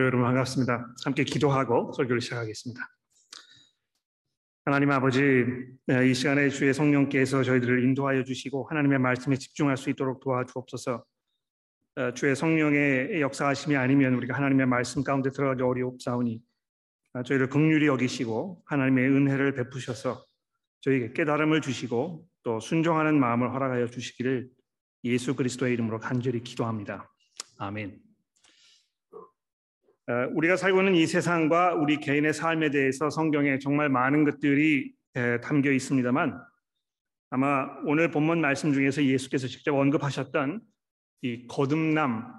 여러분 반갑습니다. 함께 기도하고 설교를 시작하겠습니다. 하나님 아버지, 네, 이 시간에 주의 성령께서 저희들을 인도하여 주시고 하나님의 말씀에 집중할 수 있도록 도와주옵소서. 어, 주의 성령의 역사하심이 아니면 우리가 하나님의 말씀 가운데 들어가기 어리옵사오니 어, 저희를 긍휼히 여기시고 하나님의 은혜를 베푸셔서 저희에게 깨달음을 주시고 또 순종하는 마음을 허락하여 주시기를 예수 그리스도의 이름으로 간절히 기도합니다. 아멘. 어, 우리가 살고 있는 이 세상과 우리 개인의 삶에 대해서 성경에 정말 많은 것들이 담겨 있습니다만 아마 오늘 본문 말씀 중에서 예수께서 직접 언급하셨던 이 거듭남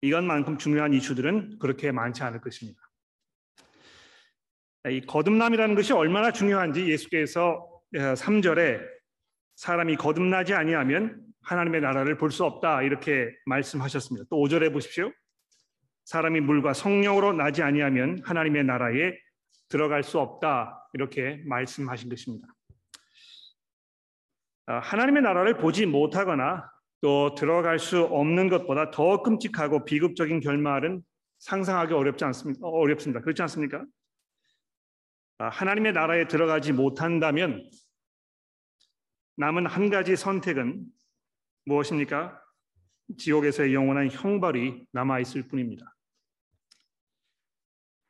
이것만큼 중요한 이슈들은 그렇게 많지 않을 것입니다. 이 거듭남이라는 것이 얼마나 중요한지 예수께서 3절에 사람이 거듭나지 아니하면 하나님의 나라를 볼 수 없다 이렇게 말씀하셨습니다. 또 5절에 보십시오. 사람이 물과 성령으로 나지 아니하면 하나님의 나라에 들어갈 수 없다 이렇게 말씀하신 것입니다. 아, 하나님의 나라를 보지 못하거나 또 들어갈 수 없는 것보다 더 끔찍하고 비극적인 결말은 상상하기 어렵지 않습니까? 어렵습니다. 그렇지 않습니까? 아, 하나님의 나라에 들어가지 못한다면 남은 한 가지 선택은 무엇입니까? 지옥에서의 영원한 형벌이 남아 있을 뿐입니다.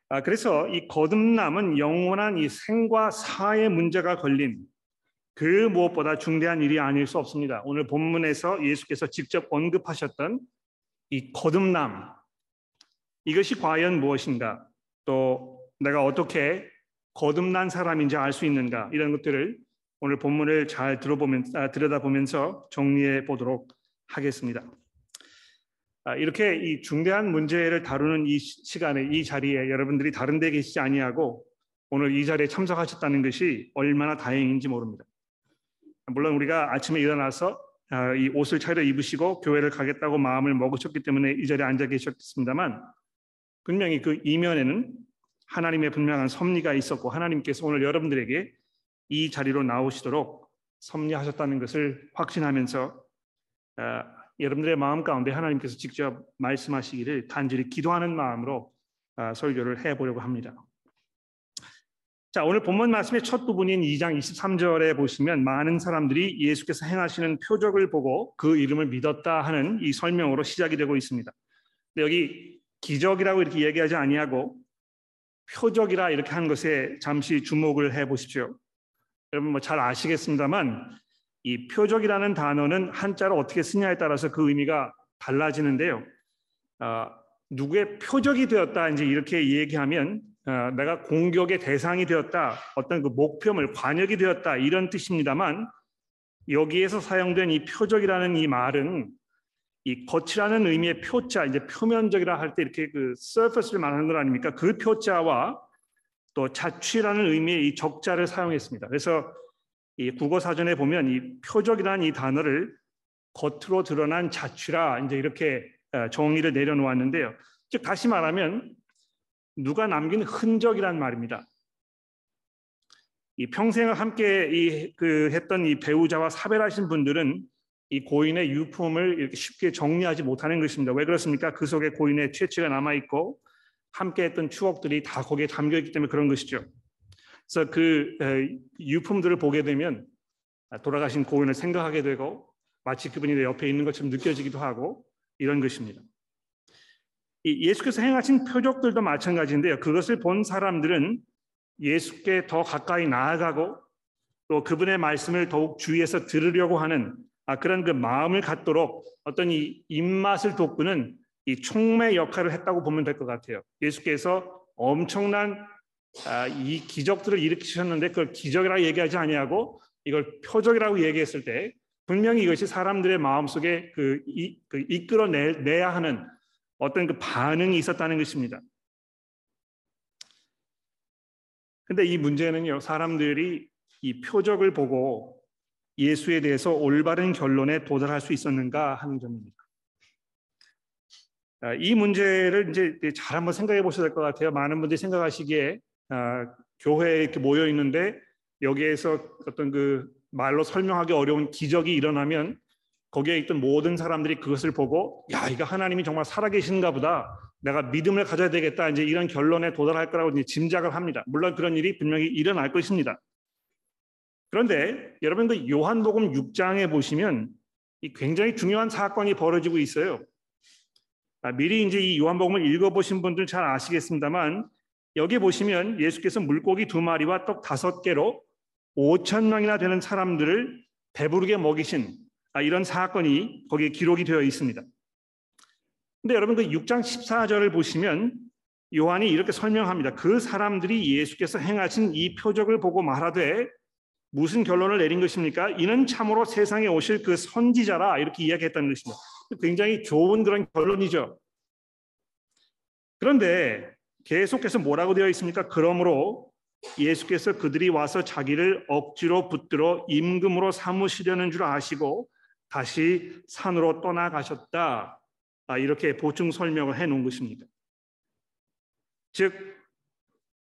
아, 그래서 이 거듭남은 영원한 이 생과 사의 문제가 걸린 그 무엇보다 중대한 일이 아닐 수 없습니다. 오늘 본문에서 예수께서 직접 언급하셨던 이 거듭남 이것이 과연 무엇인가? 또 내가 어떻게 거듭난 사람인지 알 수 있는가? 이런 것들을 오늘 본문을 잘 들어보면 아, 들여다보면서 정리해 보도록 하겠습니다. 아, 이렇게 이 중대한 문제를 다루는 이 시간에 이 자리에 여러분들이 다른 데 계시지 아니하고 오늘 이 자리에 참석하셨다는 것이 얼마나 다행인지 모릅니다. 물론 우리가 아침에 일어나서 아, 이 옷을 차려 입으시고 교회를 가겠다고 마음을 먹으셨기 때문에 이 자리에 앉아 계셨습니다만 분명히 그 이면에는 하나님의 분명한 섭리가 있었고 하나님께서 오늘 여러분들에게 이 자리로 나오시도록 섭리하셨다는 것을 확신하면서 아, 여러분들의 마음 가운데 하나님께서 직접 말씀하시기를 간절히 기도하는 마음으로 아, 설교를 해보려고 합니다. 자, 오늘 본문 말씀의 첫 부분인 2장 23절에 보시면 많은 사람들이 예수께서 행하시는 표적을 보고 그 이름을 믿었다 하는 이 설명으로 시작이 되고 있습니다. 여기 기적이라고 이렇게 얘기하지 아니하고 표적이라 이렇게 한 것에 잠시 주목을 해 보십시오. 여러분 뭐 잘 아시겠습니다만 이 표적이라는 단어는 한자로 어떻게 쓰냐에 따라서 그 의미가 달라지는데요. 어, 누구의 표적이 되었다 이제 이렇게 얘기하면 어, 내가 공격의 대상이 되었다, 어떤 그 목표물 관역이 되었다 이런 뜻입니다만 여기에서 사용된 이 표적이라는 이 말은 이 거치라는 의미의 표자 이제 표면적이라 할 때 이렇게 그 surface를 말하는 것 아닙니까? 그 표자와 또 자취라는 의미의 이 적자를 사용했습니다. 그래서 이 국어 사전에 보면 이 표적이라는 이 단어를 겉으로 드러난 자취라 이제 이렇게 어, 정의를 내려놓았는데요. 즉 다시 말하면 누가 남긴 흔적이란 말입니다. 이 평생을 함께 이 그 했던 이 배우자와 사별하신 분들은 이 고인의 유품을 이렇게 쉽게 정리하지 못하는 것입니다. 왜 그렇습니까? 그 속에 고인의 채취가 남아 있고 함께 했던 추억들이 다 거기에 담겨 있기 때문에 그런 것이죠. 그래서 그 유품들을 보게 되면 돌아가신 고인을 생각하게 되고 마치 그분이 내 옆에 있는 것처럼 느껴지기도 하고 이런 것입니다. 예수께서 행하신 표적들도 마찬가지인데요. 그것을 본 사람들은 예수께 더 가까이 나아가고 또 그분의 말씀을 더욱 주위에서 들으려고 하는 아, 그런 그 마음을 갖도록 어떤 이 입맛을 돋구는 이 촉매 역할을 했다고 보면 될 것 같아요. 예수께서 엄청난 아, 이 기적들을 일으키셨는데 그걸 기적이라고 얘기하지 아니하고 이걸 표적이라고 얘기했을 때 분명히 이것이 사람들의 마음속에 그, 이, 그 이끌어내야 하는 어떤 그 반응이 있었다는 것입니다. 근데 이 문제는요, 사람들이 이 표적을 보고 예수에 대해서 올바른 결론에 도달할 수 있었는가 하는 점입니다. 아, 이 문제를 이제 잘 한번 생각해 보셔야 될 것 같아요. 많은 분들이 생각하시기에 아, 교회에 이렇게 모여 있는데 여기에서 어떤 그 말로 설명하기 어려운 기적이 일어나면 거기에 있던 모든 사람들이 그것을 보고 야 이거 하나님이 정말 살아계신가 보다 내가 믿음을 가져야 되겠다 이제 이런 결론에 도달할 거라고 이제 짐작을 합니다. 물론 그런 일이 분명히 일어날 것입니다. 그런데 여러분 그 요한복음 6장에 보시면 이 굉장히 중요한 사건이 벌어지고 있어요. 아, 미리 이제 이 요한복음을 읽어보신 분들 잘 아시겠습니다만 여기 보시면 예수께서 물고기 두 마리와 떡 다섯 개로 5천 명이나 되는 사람들을 배부르게 먹이신 아, 이런 사건이 거기에 기록이 되어 있습니다. 근데 여러분 그 6장 14절을 보시면 요한이 이렇게 설명합니다. 그 사람들이 예수께서 행하신 이 표적을 보고 말하되 무슨 결론을 내린 것입니까? 이는 참으로 세상에 오실 그 선지자라 이렇게 이야기했다는 것입니다. 굉장히 좋은 그런 결론이죠. 그런데 계속해서 뭐라고 되어 있습니까? 그러므로 예수께서 그들이 와서 자기를 억지로 붙들어 임금으로 삼으시려는 줄 아시고 다시 산으로 떠나가셨다. 아, 이렇게 보충 설명을 해 놓은 것입니다. 즉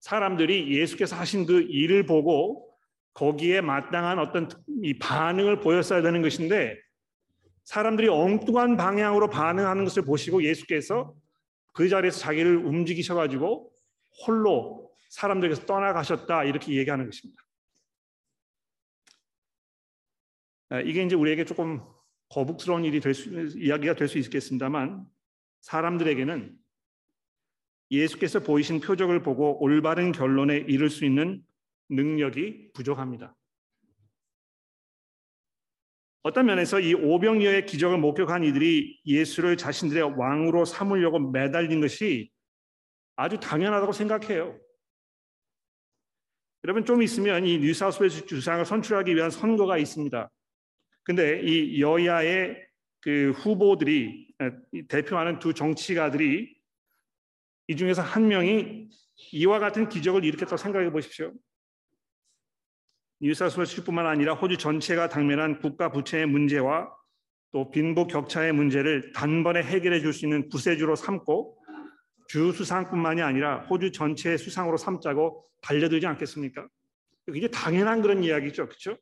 사람들이 예수께서 하신 그 일을 보고 거기에 마땅한 어떤 이 반응을 보였어야 되는 것인데 사람들이 엉뚱한 방향으로 반응하는 것을 보시고 예수께서 그 자리에서 자기를 움직이셔 가지고 홀로 사람들에게서 떠나가셨다 이렇게 얘기하는 것입니다. 아, 이게 이제 우리에게 조금 거북스러운 일이 될 수, 이야기가 될 수 있겠습니다만 사람들에게는 예수께서 보이신 표적을 보고 올바른 결론에 이를 수 있는 능력이 부족합니다. 어떤 면에서 이 오병이어의 기적을 목격한 이들이 예수를 자신들의 왕으로 삼으려고 매달린 것이 아주 당연하다고 생각해요. 여러분 좀 있으면 이 뉴사우스웨일스 주상을 선출하기 위한 선거가 있습니다. 근데 이 여야의 그 후보들이 대표하는 두 정치가들이 이 중에서 한 명이 이와 같은 기적을 일으켰다고 생각해 보십시오. 뉴사우스웨일스뿐만 아니라 호주 전체가 당면한 국가 부채의 문제와 또 빈부 격차의 문제를 단번에 해결해 줄 수 있는 구세주로 삼고 주 수상뿐만이 아니라 호주 전체의 수상으로 삼자고 달려들지 않겠습니까? 이게 당연한 그런 이야기죠, 그렇죠?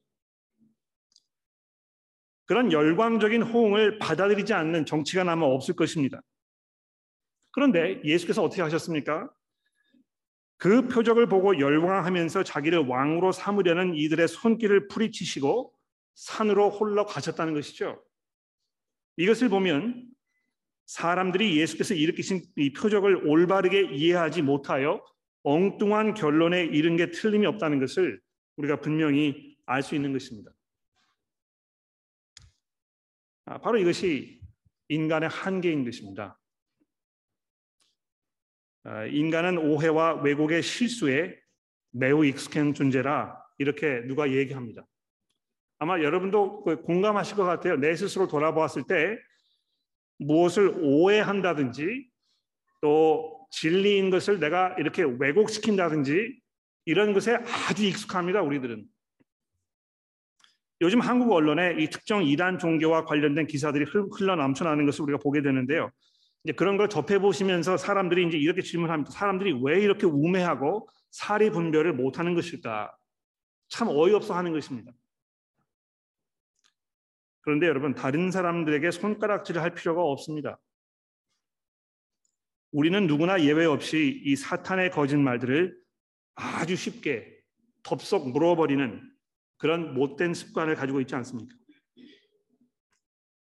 그런 열광적인 호응을 받아들이지 않는 정치가 아마 없을 것입니다. 그런데 예수께서 어떻게 하셨습니까? 그 표적을 보고 열광하면서 자기를 왕으로 삼으려는 이들의 손길을 풀이치시고 산으로 홀러 가셨다는 것이죠. 이것을 보면 사람들이 예수께서 일으키신 이 표적을 올바르게 이해하지 못하여 엉뚱한 결론에 이른 게 틀림이 없다는 것을 우리가 분명히 알 수 있는 것입니다. 아, 바로 이것이 인간의 한계인 것입니다. 아, 인간은 오해와 왜곡의 실수에 매우 익숙한 존재라 이렇게 누가 얘기합니다. 아마 여러분도 그 공감하실 것 같아요. 내 스스로 돌아보았을 때 무엇을 오해한다든지 또 진리인 것을 내가 이렇게 왜곡시킨다든지 이런 것에 아주 익숙합니다. 우리들은. 요즘 한국 언론에 이 특정 이단 종교와 관련된 기사들이 흘러 넘쳐나는 것을 우리가 보게 되는데요. 이제 그런 걸 접해 보시면서 사람들이 이제 이렇게 질문합니다. 사람들이 왜 이렇게 우매하고 사리 분별을 못하는 것일까? 참 어이없어 하는 것입니다. 그런데 여러분 다른 사람들에게 손가락질을 할 필요가 없습니다. 우리는 누구나 예외 없이 이 사탄의 거짓말들을 아주 쉽게 덥석 물어버리는 그런 못된 습관을 가지고 있지 않습니까?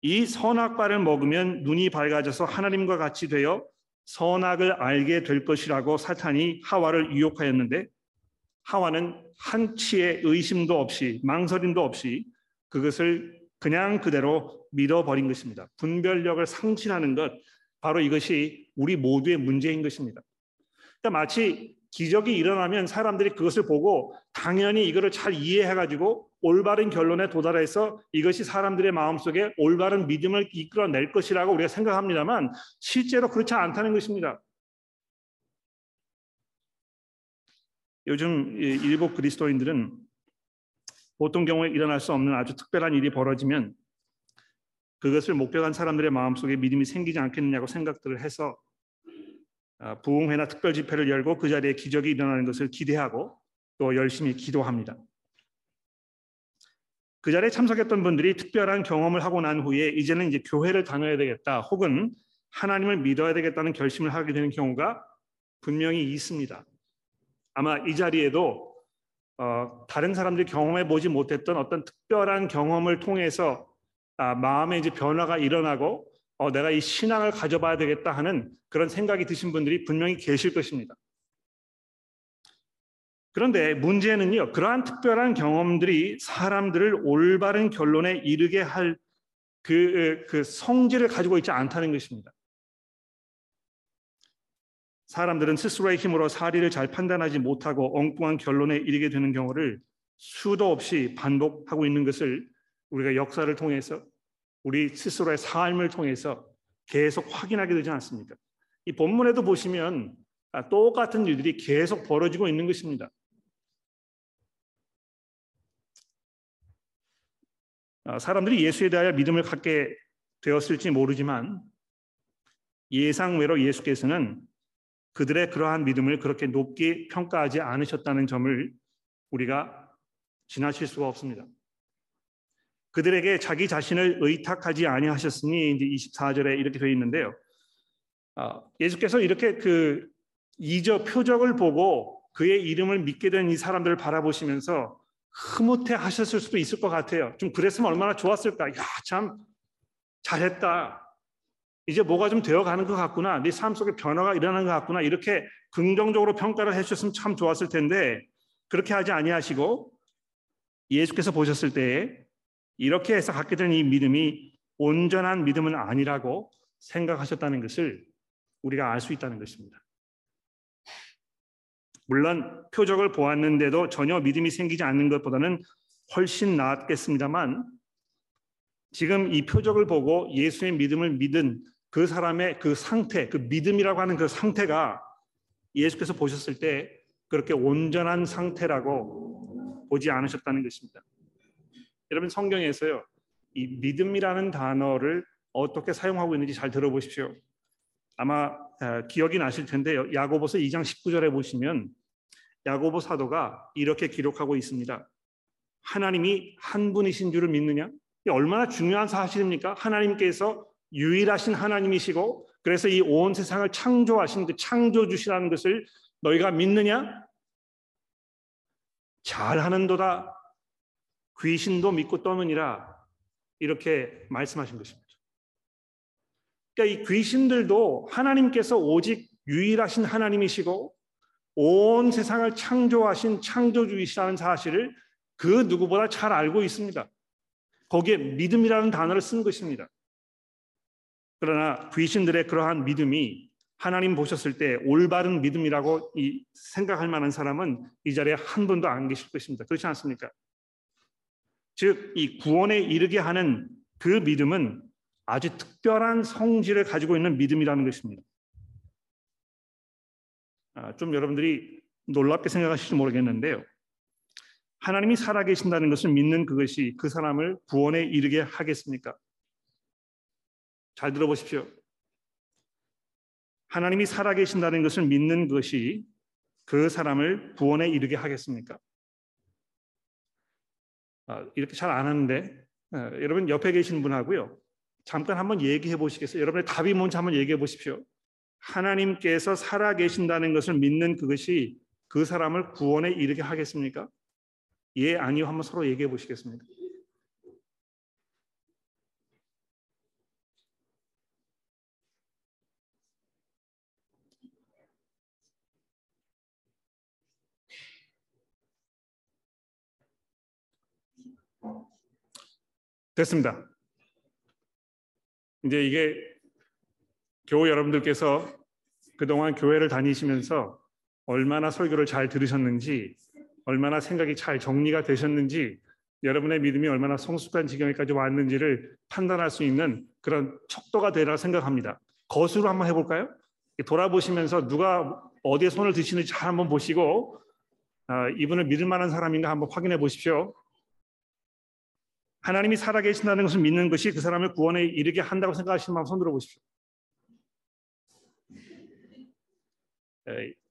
이 선악과를 먹으면 눈이 밝아져서 하나님과 같이 되어 선악을 알게 될 것이라고 사탄이 하와를 유혹하였는데 하와는 한치의 의심도 없이 망설임도 없이 그것을 그냥 그대로 믿어버린 것입니다. 분별력을 상실하는 것 바로 이것이 우리 모두의 문제인 것입니다. 그러니까 마치 기적이 일어나면 사람들이 그것을 보고 당연히 이거를 잘 이해해가지고 올바른 결론에 도달해서 이것이 사람들의 마음속에 올바른 믿음을 이끌어낼 것이라고 우리가 생각합니다만 실제로 그렇지 않다는 것입니다. 요즘 일부 그리스도인들은 보통 경우에 일어날 수 없는 아주 특별한 일이 벌어지면 그것을 목격한 사람들의 마음속에 믿음이 생기지 않겠느냐고 생각들을 해서 아, 부흥회나 특별 집회를 열고 그 자리에 기적이 일어나는 것을 기대하고 또 열심히 기도합니다. 그 자리에 참석했던 분들이 특별한 경험을 하고 난 후에 이제는 이제 교회를 다녀야 되겠다 혹은 하나님을 믿어야 되겠다는 결심을 하게 되는 경우가 분명히 있습니다. 아마 이 자리에도 어, 다른 사람들이 경험해 보지 못했던 어떤 특별한 경험을 통해서 아, 마음에 이제 변화가 일어나고 어, 내가 이 신앙을 가져봐야 되겠다 하는 그런 생각이 드신 분들이 분명히 계실 것입니다. 그런데 문제는요, 그러한 특별한 경험들이 사람들을 올바른 결론에 이르게 할 그, 그 성질을 가지고 있지 않다는 것입니다. 사람들은 스스로의 힘으로 사리를 잘 판단하지 못하고 엉뚱한 결론에 이르게 되는 경우를 수도 없이 반복하고 있는 것을 우리가 역사를 통해서 우리 스스로의 삶을 통해서 계속 확인하게 되지 않습니까? 이 본문에도 보시면 똑같은 일들이 계속 벌어지고 있는 것입니다. 아, 사람들이 예수에 대하여 믿음을 갖게 되었을지 모르지만 예상외로 예수께서는 그들의 그러한 믿음을 그렇게 높게 평가하지 않으셨다는 점을 우리가 지나칠 수가 없습니다. 그들에게 자기 자신을 의탁하지 아니하셨으니 이제 24절에 이렇게 되어 있는데요. 아, 예수께서 이렇게 그 이저 표적을 보고 그의 이름을 믿게 된 이 사람들을 바라보시면서 흐뭇해 하셨을 수도 있을 것 같아요. 좀 그랬으면 얼마나 좋았을까. 야, 참 잘했다. 이제 뭐가 좀 되어가는 것 같구나. 네 삶 속에 변화가 일어나는 것 같구나. 이렇게 긍정적으로 평가를 해주셨으면 참 좋았을 텐데 그렇게 하지 아니하시고 예수께서 보셨을 때 이렇게 해서 갖게 된 이 믿음이 온전한 믿음은 아니라고 생각하셨다는 것을 우리가 알 수 있다는 것입니다. 물론 표적을 보았는데도 전혀 믿음이 생기지 않는 것보다는 훨씬 나았겠습니다만 지금 이 표적을 보고 예수의 믿음을 믿은 그 사람의 그 상태, 그 믿음이라고 하는 그 상태가 예수께서 보셨을 때 그렇게 온전한 상태라고 보지 않으셨다는 것입니다. 여러분 성경에서요. 이 믿음이라는 단어를 어떻게 사용하고 있는지 잘 들어보십시오. 아마 기억이 나실 텐데요. 야고보서 2장 19절에 보시면 야고보 사도가 이렇게 기록하고 있습니다. 하나님이 한 분이신 줄을 믿느냐? 얼마나 중요한 사실입니까? 하나님께서 유일하신 하나님이시고 그래서 이 온 세상을 창조하신 그 창조주시라는 것을 너희가 믿느냐? 잘하는도다 귀신도 믿고 떠느니라 이렇게 말씀하신 것입니다. 그러니까 이 귀신들도 하나님께서 오직 유일하신 하나님이시고 온 세상을 창조하신 창조주이시라는 사실을 그 누구보다 잘 알고 있습니다. 거기에 믿음이라는 단어를 쓴 것입니다. 그러나 귀신들의 그러한 믿음이 하나님 보셨을 때 올바른 믿음이라고 생각할 만한 사람은 이 자리에 한 분도 안 계실 것입니다. 그렇지 않습니까? 즉, 이 구원에 이르게 하는 그 믿음은 아주 특별한 성질을 가지고 있는 믿음이라는 것입니다. 아, 좀 여러분들이 놀랍게 생각하실지 모르겠는데요. 하나님이 살아계신다는 것을 믿는 그것이 그 사람을 구원에 이르게 하겠습니까? 잘 들어보십시오. 하나님이 살아계신다는 것을 믿는 것이 그 사람을 구원에 이르게 하겠습니까? 아, 이렇게 잘 안 하는데 아, 여러분 옆에 계신 분하고요. 잠깐 한번 얘기해 보시겠어요? 여러분의 답이 뭔지 한번 얘기해 보십시오. 하나님께서 살아 계신다는 것을 믿는 그것이 그 사람을 구원에 이르게 하겠습니까? 예, 아니요. 한번 서로 얘기해 보시겠습니까? 됐습니다. 이제 이게 교우 여러분들께서 그동안 교회를 다니시면서 얼마나 설교를 잘 들으셨는지, 얼마나 생각이 잘 정리가 되셨는지, 여러분의 믿음이 얼마나 성숙한 지경에까지 왔는지를 판단할 수 있는 그런 척도가 되라 생각합니다. 거수로 한번 해볼까요? 돌아보시면서 누가 어디에 손을 드시는지 잘 한번 보시고 아, 이분을 믿을 만한 사람인가 한번 확인해 보십시오. 하나님이 살아계신다는 것을 믿는 것이 그 사람을 구원에 이르게 한다고 생각하시는 마음 손 들어 보십시오.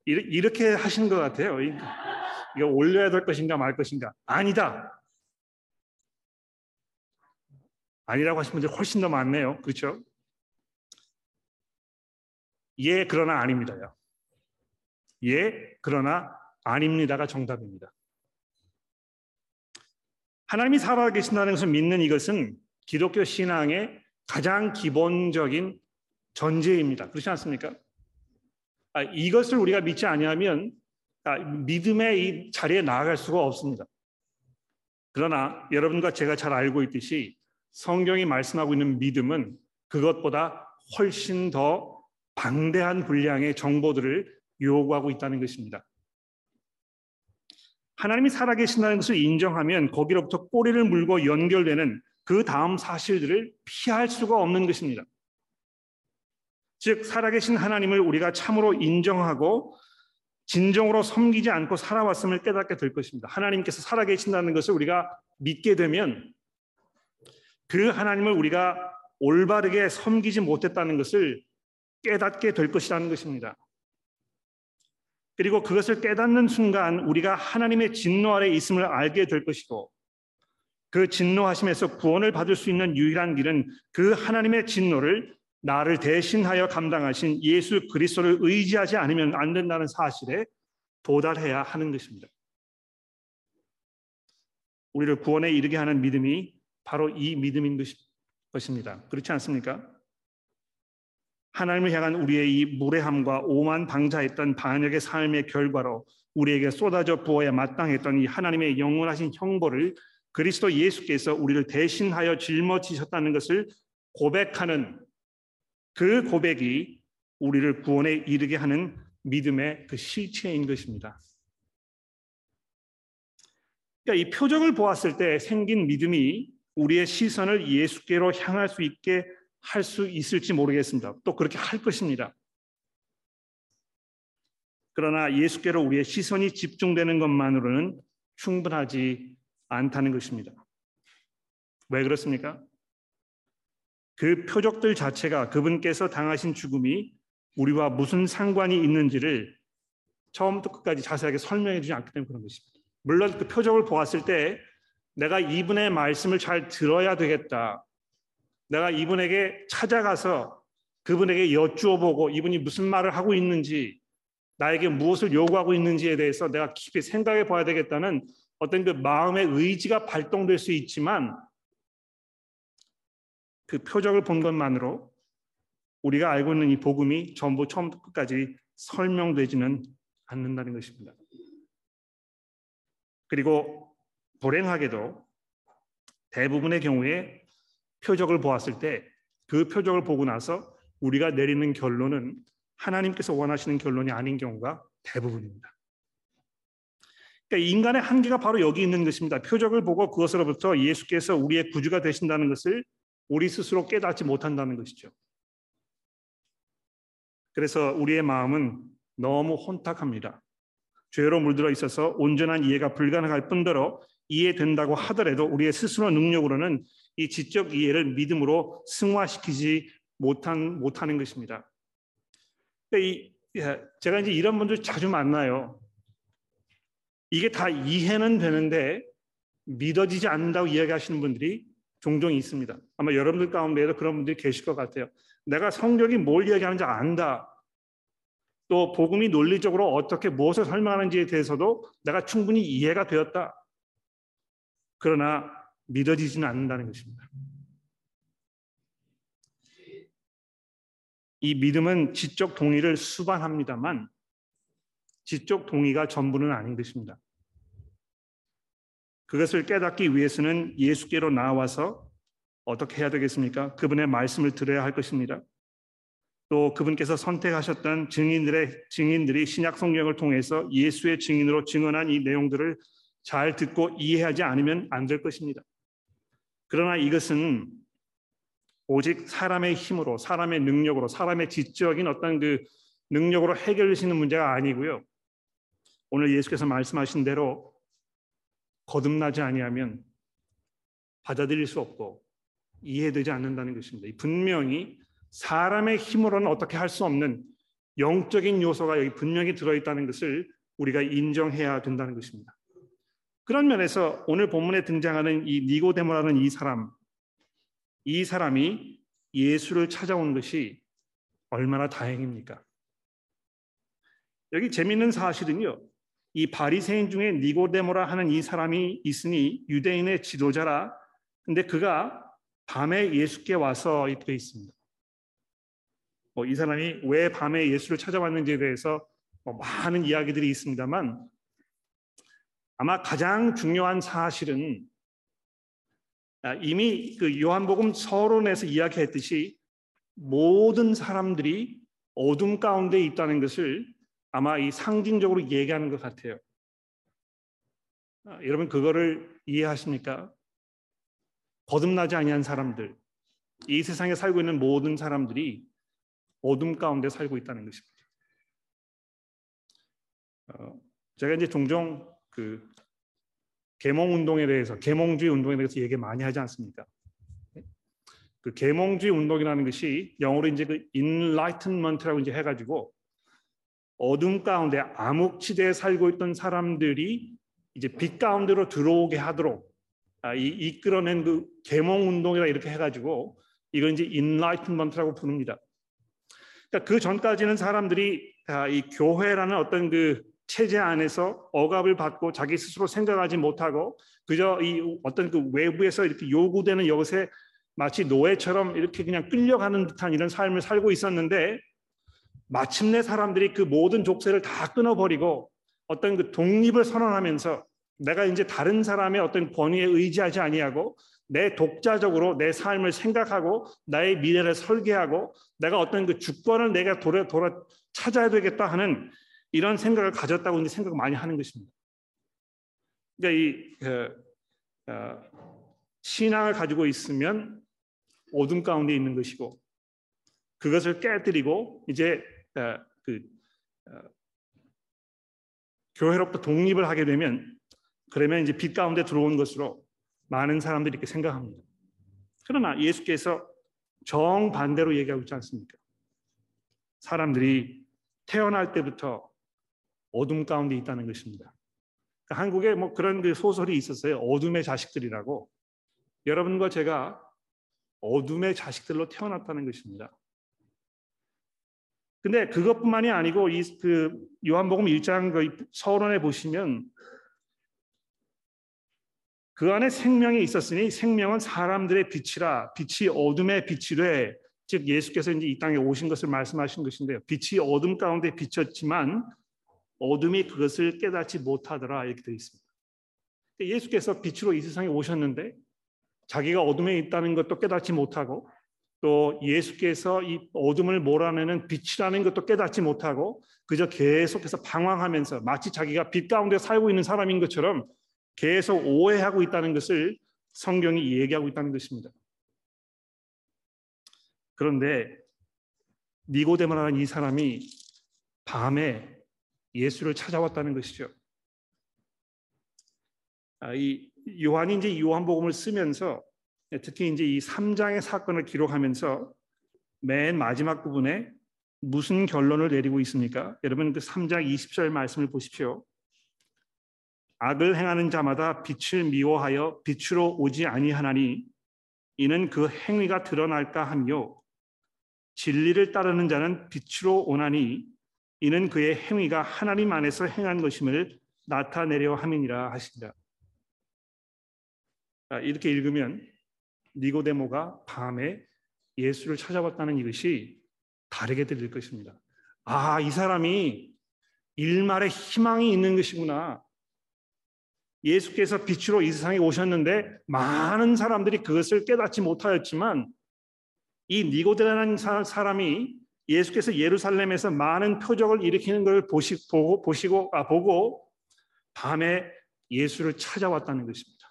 이렇게 하시는 것 같아요. 이거 올려야 될 것인가 말 것인가? 아니다. 아니라고 하신 분들이 훨씬 더 많네요. 그렇죠? 예, 그러나 아닙니다요. 예, 그러나 아닙니다가 정답입니다. 하나님이 살아계신다는 것을 믿는 이것은 기독교 신앙의 가장 기본적인 전제입니다. 그렇지 않습니까? 아, 이것을 우리가 믿지 아니하면 아, 믿음의 이 자리에 나아갈 수가 없습니다. 그러나 여러분과 제가 잘 알고 있듯이 성경이 말씀하고 있는 믿음은 그것보다 훨씬 더 방대한 분량의 정보들을 요구하고 있다는 것입니다. 하나님이 살아계신다는 것을 인정하면 거기로부터 꼬리를 물고 연결되는 그 다음 사실들을 피할 수가 없는 것입니다. 즉, 살아계신 하나님을 우리가 참으로 인정하고 진정으로 섬기지 않고 살아왔음을 깨닫게 될 것입니다. 하나님께서 살아계신다는 것을 우리가 믿게 되면 그 하나님을 우리가 올바르게 섬기지 못했다는 것을 깨닫게 될 것이라는 것입니다. 그리고 그것을 깨닫는 순간 우리가 하나님의 진노 아래 있음을 알게 될 것이고 그 진노하심에서 구원을 받을 수 있는 유일한 길은 그 하나님의 진노를 나를 대신하여 감당하신 예수 그리스도를 의지하지 않으면 안 된다는 사실에 도달해야 하는 것입니다. 우리를 구원에 이르게 하는 믿음이 바로 이 믿음인 것입니다. 그렇지 않습니까? 하나님을 향한 우리의 이 무례함과 오만 방자했던 반역의 삶의 결과로 우리에게 쏟아져 부어야 마땅했던 이 하나님의 영원하신 형벌을 그리스도 예수께서 우리를 대신하여 짊어지셨다는 것을 고백하는 그 고백이 우리를 구원에 이르게 하는 믿음의 그 실체인 것입니다. 그러니까 이 표적을 보았을 때 생긴 믿음이 우리의 시선을 예수께로 향할 수 있게 할 수 있을지 모르겠습니다. 또 그렇게 할 것입니다. 그러나 예수께로 우리의 시선이 집중되는 것만으로는 충분하지 않다는 것입니다. 왜 그렇습니까? 그 표적들 자체가 그분께서 당하신 죽음이 우리와 무슨 상관이 있는지를 처음부터 끝까지 자세하게 설명해 주지 않기 때문에 그런 것입니다. 물론 그 표적을 보았을 때 내가 이분의 말씀을 잘 들어야 되겠다. 내가 이분에게 찾아가서 그분에게 여쭈어보고 이분이 무슨 말을 하고 있는지 나에게 무엇을 요구하고 있는지에 대해서 내가 깊이 생각해 봐야 되겠다는 어떤 그 마음의 의지가 발동될 수 있지만 그 표적을 본 것만으로 우리가 알고 있는 이 복음이 전부 처음부터 끝까지 설명되지는 않는다는 것입니다. 그리고 불행하게도 대부분의 경우에 표적을 보았을 때 그 표적을 보고 나서 우리가 내리는 결론은 하나님께서 원하시는 결론이 아닌 경우가 대부분입니다. 그러니까 인간의 한계가 바로 여기 있는 것입니다. 표적을 보고 그것으로부터 예수께서 우리의 구주가 되신다는 것을 우리 스스로 깨닫지 못한다는 것이죠. 그래서 우리의 마음은 너무 혼탁합니다. 죄로 물들어 있어서 온전한 이해가 불가능할 뿐더러 이해된다고 하더라도 우리의 스스로 능력으로는 이 지적 이해를 믿음으로 승화시키지 못한 못하는 것입니다. 예, 제가 이제 이런 분들 자주 만나요. 이게 다 이해는 되는데 믿어지지 않는다고 이야기하시는 분들이 종종 있습니다. 아마 여러분들 가운데에도 그런 분들이 계실 것 같아요. 내가 성경이 뭘 이야기하는지 안다. 또 복음이 논리적으로 어떻게 무엇을 설명하는지에 대해서도 내가 충분히 이해가 되었다. 그러나 믿어지지는 않는다는 것입니다. 이 믿음은 지적 동의를 수반합니다만 지적 동의가 전부는 아닌 것입니다. 그것을 깨닫기 위해서는 예수께로 나와서 어떻게 해야 되겠습니까? 그분의 말씀을 들어야 할 것입니다. 또 그분께서 선택하셨던 증인들의 증인들이 신약 성경을 통해서 예수의 증인으로 증언한 이 내용들을 잘 듣고 이해하지 않으면 안 될 것입니다. 그러나 이것은 오직 사람의 힘으로, 사람의 능력으로, 사람의 지적인 어떤 그 능력으로 해결되시는 문제가 아니고요. 오늘 예수께서 말씀하신 대로 거듭나지 아니하면 받아들일 수 없고 이해되지 않는다는 것입니다. 분명히 사람의 힘으로는 어떻게 할 수 없는 영적인 요소가 여기 분명히 들어있다는 것을 우리가 인정해야 된다는 것입니다. 그런 면에서 오늘 본문에 등장하는 이 니고데모라는 이 사람, 이 사람이 예수를 찾아온 것이 얼마나 다행입니까? 여기 재밌는 사실은요. 이 바리새인 중에 니고데모라 하는 이 사람이 있으니 유대인의 지도자라. 근데 그가 밤에 예수께 와서 되어 있습니다. 뭐 이 사람이 왜 밤에 예수를 찾아왔는지에 대해서 뭐 많은 이야기들이 있습니다만 아마 가장 중요한 사실은 아, 이미 그 요한복음 서론에서 이야기했듯이 모든 사람들이 어둠 가운데 있다는 것을 아마 이 상징적으로 얘기하는 것 같아요. 아, 여러분 그거를 이해하십니까? 거듭나지 아니한 사람들, 이 세상에 살고 있는 모든 사람들이 어둠 가운데 살고 있다는 것입니다. 어, 제가 이제 종종 그 계몽 운동에 대해서 계몽주의 운동에 대해서 얘기 많이 하지 않습니까? 그 계몽주의 운동이라는 것이 영어로 이제 그 enlightenment라고 이제 해가지고 어둠 가운데 암흑지대에 살고 있던 사람들이 이제 빛 가운데로 들어오게 하도록 아, 이, 이끌어낸 그 계몽 운동이라 이렇게 해가지고 이건 이제 enlightenment라고 부릅니다. 그러니까 그 전까지는 사람들이 아, 이 교회라는 어떤 그 체제 안에서 억압을 받고 자기 스스로 생각하지 못하고 그저 이 어떤 그 외부에서 이렇게 요구되는 이것에 마치 노예처럼 이렇게 그냥 끌려가는 듯한 이런 삶을 살고 있었는데 마침내 사람들이 그 모든 족쇄를 다 끊어버리고 어떤 그 독립을 선언하면서 내가 이제 다른 사람의 어떤 권위에 의지하지 아니하고 내 독자적으로 내 삶을 생각하고 나의 미래를 설계하고 내가 어떤 그 주권을 내가 돌아, 돌아 찾아야 되겠다 하는 이런 생각을 가졌다고 이제 생각 많이 하는 것입니다. 그러니까 이 그, 어, 신앙을 가지고 있으면 어둠 가운데 있는 것이고 그것을 깨뜨리고 이제 어, 그 어, 교회로부터 독립을 하게 되면 그러면 이제 빛 가운데 들어온 것으로 많은 사람들이 이렇게 생각합니다. 그러나 예수께서 정반대로 얘기하고 있지 않습니까? 사람들이 태어날 때부터 어둠 가운데 있다는 것입니다. 그러니까 한국에 뭐 그런 그 소설이 있었어요. 어둠의 자식들이라고. 여러분과 제가 어둠의 자식들로 태어났다는 것입니다. 근데 그것뿐만이 아니고 이 그 요한복음 1장 그 서론에 보시면 그 안에 생명이 있었으니 생명은 사람들의 빛이라 빛이 어둠의 빛이래 즉 예수께서 이제 이 땅에 오신 것을 말씀하신 것인데요. 빛이 어둠 가운데 비쳤지만 어둠이 그것을 깨닫지 못하더라 이렇게 되어 있습니다. 예수께서 빛으로 이 세상에 오셨는데 자기가 어둠에 있다는 것도 깨닫지 못하고 또 예수께서 이 어둠을 몰아내는 빛이라는 것도 깨닫지 못하고 그저 계속해서 방황하면서 마치 자기가 빛 가운데 살고 있는 사람인 것처럼 계속 오해하고 있다는 것을 성경이 얘기하고 있다는 것입니다. 그런데 니고데모라는 이 사람이 밤에 예수를 찾아왔다는 것이죠. 아, 이 요한이 이제 요한복음을 쓰면서 특히 이제 이 3장의 사건을 기록하면서 맨 마지막 부분에 무슨 결론을 내리고 있습니까? 여러분 그 3장 20절 말씀을 보십시오. 악을 행하는 자마다 빛을 미워하여 빛으로 오지 아니하나니 이는 그 행위가 드러날까 하며 진리를 따르는 자는 빛으로 오나니 이는 그의 행위가 하나님 안에서 행한 것임을 나타내려 함이니라 하시니라. 이렇게 읽으면 니고데모가 밤에 예수를 찾아왔다는 이것이 다르게 들릴 것입니다. 아, 이 사람이 일말의 희망이 있는 것이구나. 예수께서 빛으로 이 세상에 오셨는데 많은 사람들이 그것을 깨닫지 못하였지만 이 니고데라는 사람이 예수께서 예루살렘에서 많은 표적을 일으키는 걸 보시, 보고, 보시고, 아, 보고 밤에 예수를 찾아왔다는 것입니다.